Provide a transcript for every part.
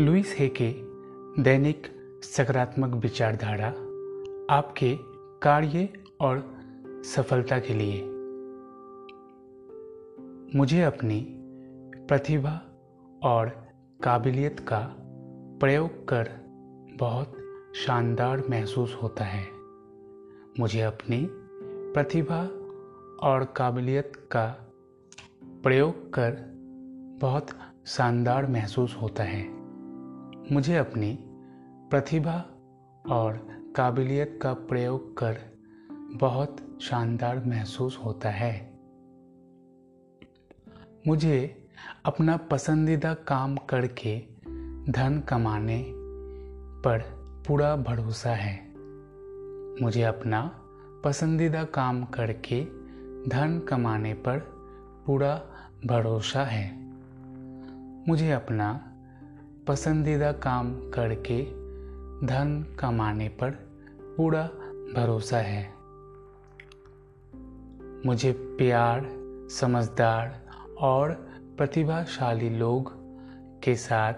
Louis हे के दैनिक सकारात्मक विचारधारा आपके कार्य और सफलता के लिए। मुझे अपनी प्रतिभा और काबिलियत का प्रयोग कर बहुत शानदार महसूस होता है। मुझे अपनी प्रतिभा और काबिलियत का प्रयोग कर बहुत शानदार महसूस होता है। मुझे अपनी प्रतिभा और काबिलियत का प्रयोग कर बहुत शानदार महसूस होता है। मुझे अपना पसंदीदा काम करके धन कमाने पर पूरा भरोसा है। मुझे अपना पसंदीदा काम करके धन कमाने पर पूरा भरोसा है। मुझे अपना पसंदीदा काम करके धन कमाने पर पूरा भरोसा है। मुझे प्यार, समझदार और प्रतिभाशाली लोग के साथ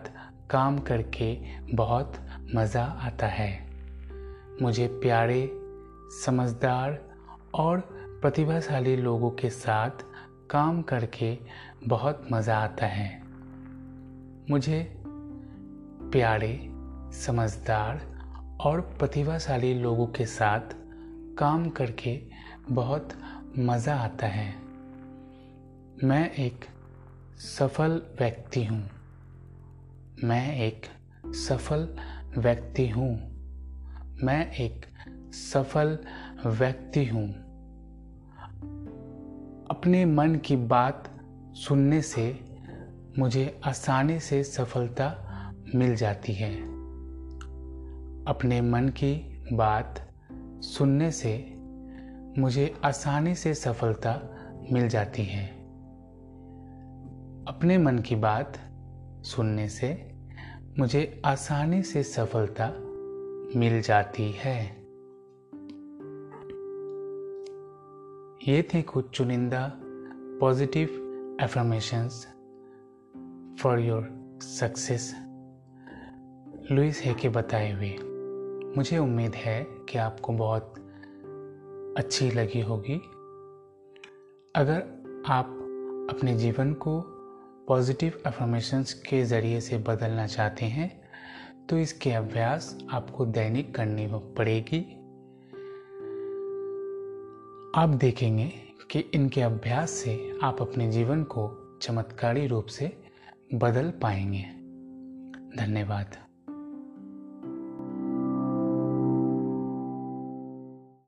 काम करके बहुत मज़ा आता है। मुझे प्यारे, समझदार और प्रतिभाशाली लोगों के साथ काम करके बहुत मज़ा आता है। मुझे प्यारे, समझदार और प्रतिभाशाली लोगों के साथ काम करके बहुत मज़ा आता है। मैं एक सफल व्यक्ति हूँ। मैं एक सफल व्यक्ति हूँ। मैं एक सफल व्यक्ति हूँ। अपने मन की बात सुनने से, मुझे आसानी से सफलता मिल जाती है। अपने मन की बात सुनने से मुझे आसानी से सफलता मिल जाती है। अपने मन की बात सुनने से मुझे आसानी से सफलता मिल जाती है। ये थे कुछ चुनिंदा positive affirmations for your success Louise है के बताए हुए। मुझे उम्मीद है कि आपको बहुत अच्छी लगी होगी। अगर आप अपने जीवन को पॉजिटिव अफर्मेशंस के ज़रिए से बदलना चाहते हैं तो इसके अभ्यास आपको दैनिक करनी पड़ेगी। आप देखेंगे कि इनके अभ्यास से आप अपने जीवन को चमत्कारी रूप से बदल पाएँगे। धन्यवाद।